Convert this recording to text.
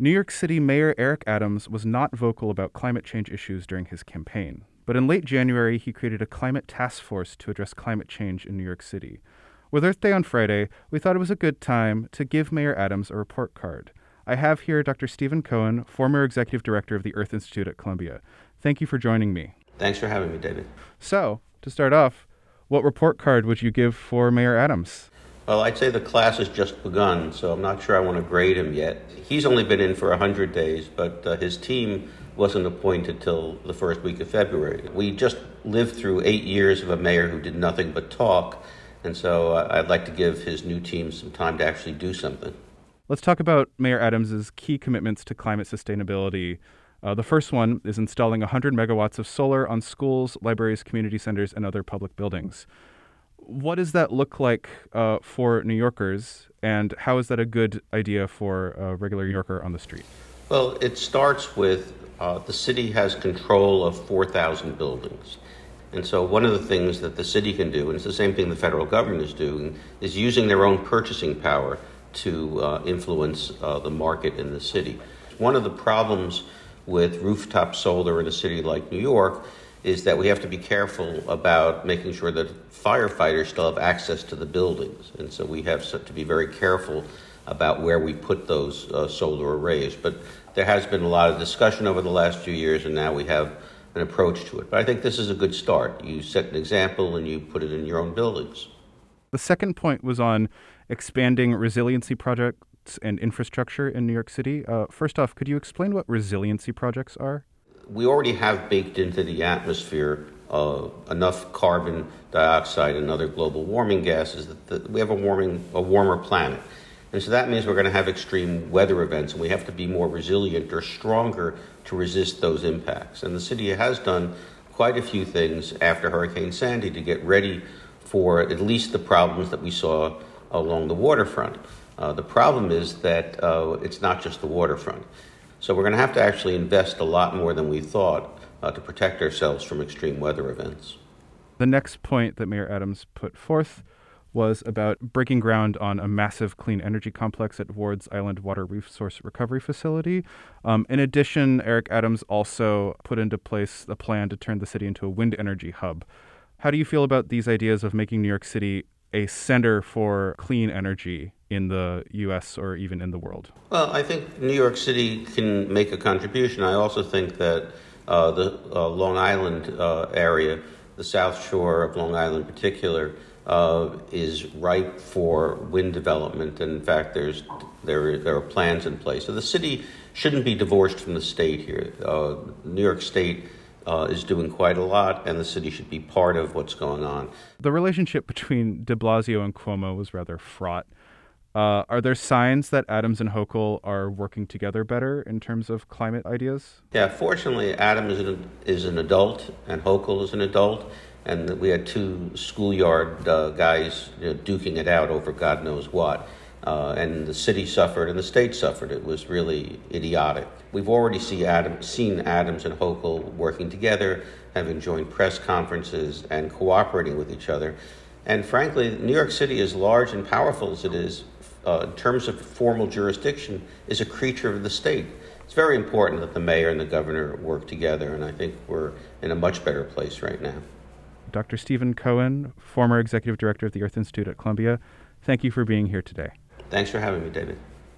New York City Mayor Eric Adams was not vocal about climate change issues during his campaign. But in late January, he created a climate task force to address climate change in New York City. With Earth Day on Friday, we thought it was a good time to give Mayor Adams a report card. I have here Dr. Stephen Cohen, former executive director of the Earth Institute at Columbia. Thank you for joining me. Thanks for having me, David. So, to start off, what report card would you give for Mayor Adams? Well, I'd say the class has just begun, so I'm not sure I want to grade him yet. He's only been in for 100 days, but uh, his team wasn't appointed till the first week of February. We just lived through eight years of a mayor who did nothing but talk, and so uh, I'd like to give his new team some time to actually do something. Let's talk about Mayor Adams's key commitments to climate sustainability. Uh, the first one is installing 100 megawatts of solar on schools, libraries, community centers, and other public buildings. What does that look like uh, for New Yorkers, and how is that a good idea for a regular New Yorker on the street? Well, it starts with uh, the city has control of 4,000 buildings. And so, one of the things that the city can do, and it's the same thing the federal government is doing, is using their own purchasing power to uh, influence uh, the market in the city. One of the problems with rooftop solar in a city like New York is that we have to be careful about making sure that firefighters still have access to the buildings. And so, we have to be very careful about where we put those uh, solar arrays. But there has been a lot of discussion over the last few years, and now we have an approach to it. But I think this is a good start. You set an example and you put it in your own buildings. The second point was on expanding resiliency projects and infrastructure in New York City. Uh, first off, could you explain what resiliency projects are? We already have baked into the atmosphere uh, enough carbon dioxide and other global warming gases that, that we have a warming, a warmer planet. And so that means we're going to have extreme weather events, and we have to be more resilient or stronger to resist those impacts. And the city has done quite a few things after Hurricane Sandy to get ready for at least the problems that we saw along the waterfront. Uh, the problem is that uh, it's not just the waterfront. So we're going to have to actually invest a lot more than we thought uh, to protect ourselves from extreme weather events. The next point that Mayor Adams put forth was about breaking ground on a massive clean energy complex at Ward's Island Water Resource Recovery Facility. Um, in addition, Eric Adams also put into place a plan to turn the city into a wind energy hub. How do you feel about these ideas of making New York City a center for clean energy in the US or even in the world? Well, I think New York City can make a contribution. I also think that uh, the uh, Long Island uh, area, the South Shore of Long Island in particular, uh, is ripe for wind development. And in fact, there's there there are plans in place. So the city shouldn't be divorced from the state here. Uh, New York State. Uh, is doing quite a lot, and the city should be part of what's going on. The relationship between de Blasio and Cuomo was rather fraught. Uh, are there signs that Adams and Hochul are working together better in terms of climate ideas? Yeah, fortunately, Adams is an, is an adult and Hochul is an adult, and we had two schoolyard uh, guys you know, duking it out over God knows what. Uh, and the city suffered and the state suffered. It was really idiotic. We've already see Adam, seen Adams and Hochul working together, having joint press conferences, and cooperating with each other. And frankly, New York City, as large and powerful as it is, uh, in terms of formal jurisdiction, is a creature of the state. It's very important that the mayor and the governor work together, and I think we're in a much better place right now. Dr. Stephen Cohen, former executive director of the Earth Institute at Columbia, thank you for being here today. Thanks for having me, David.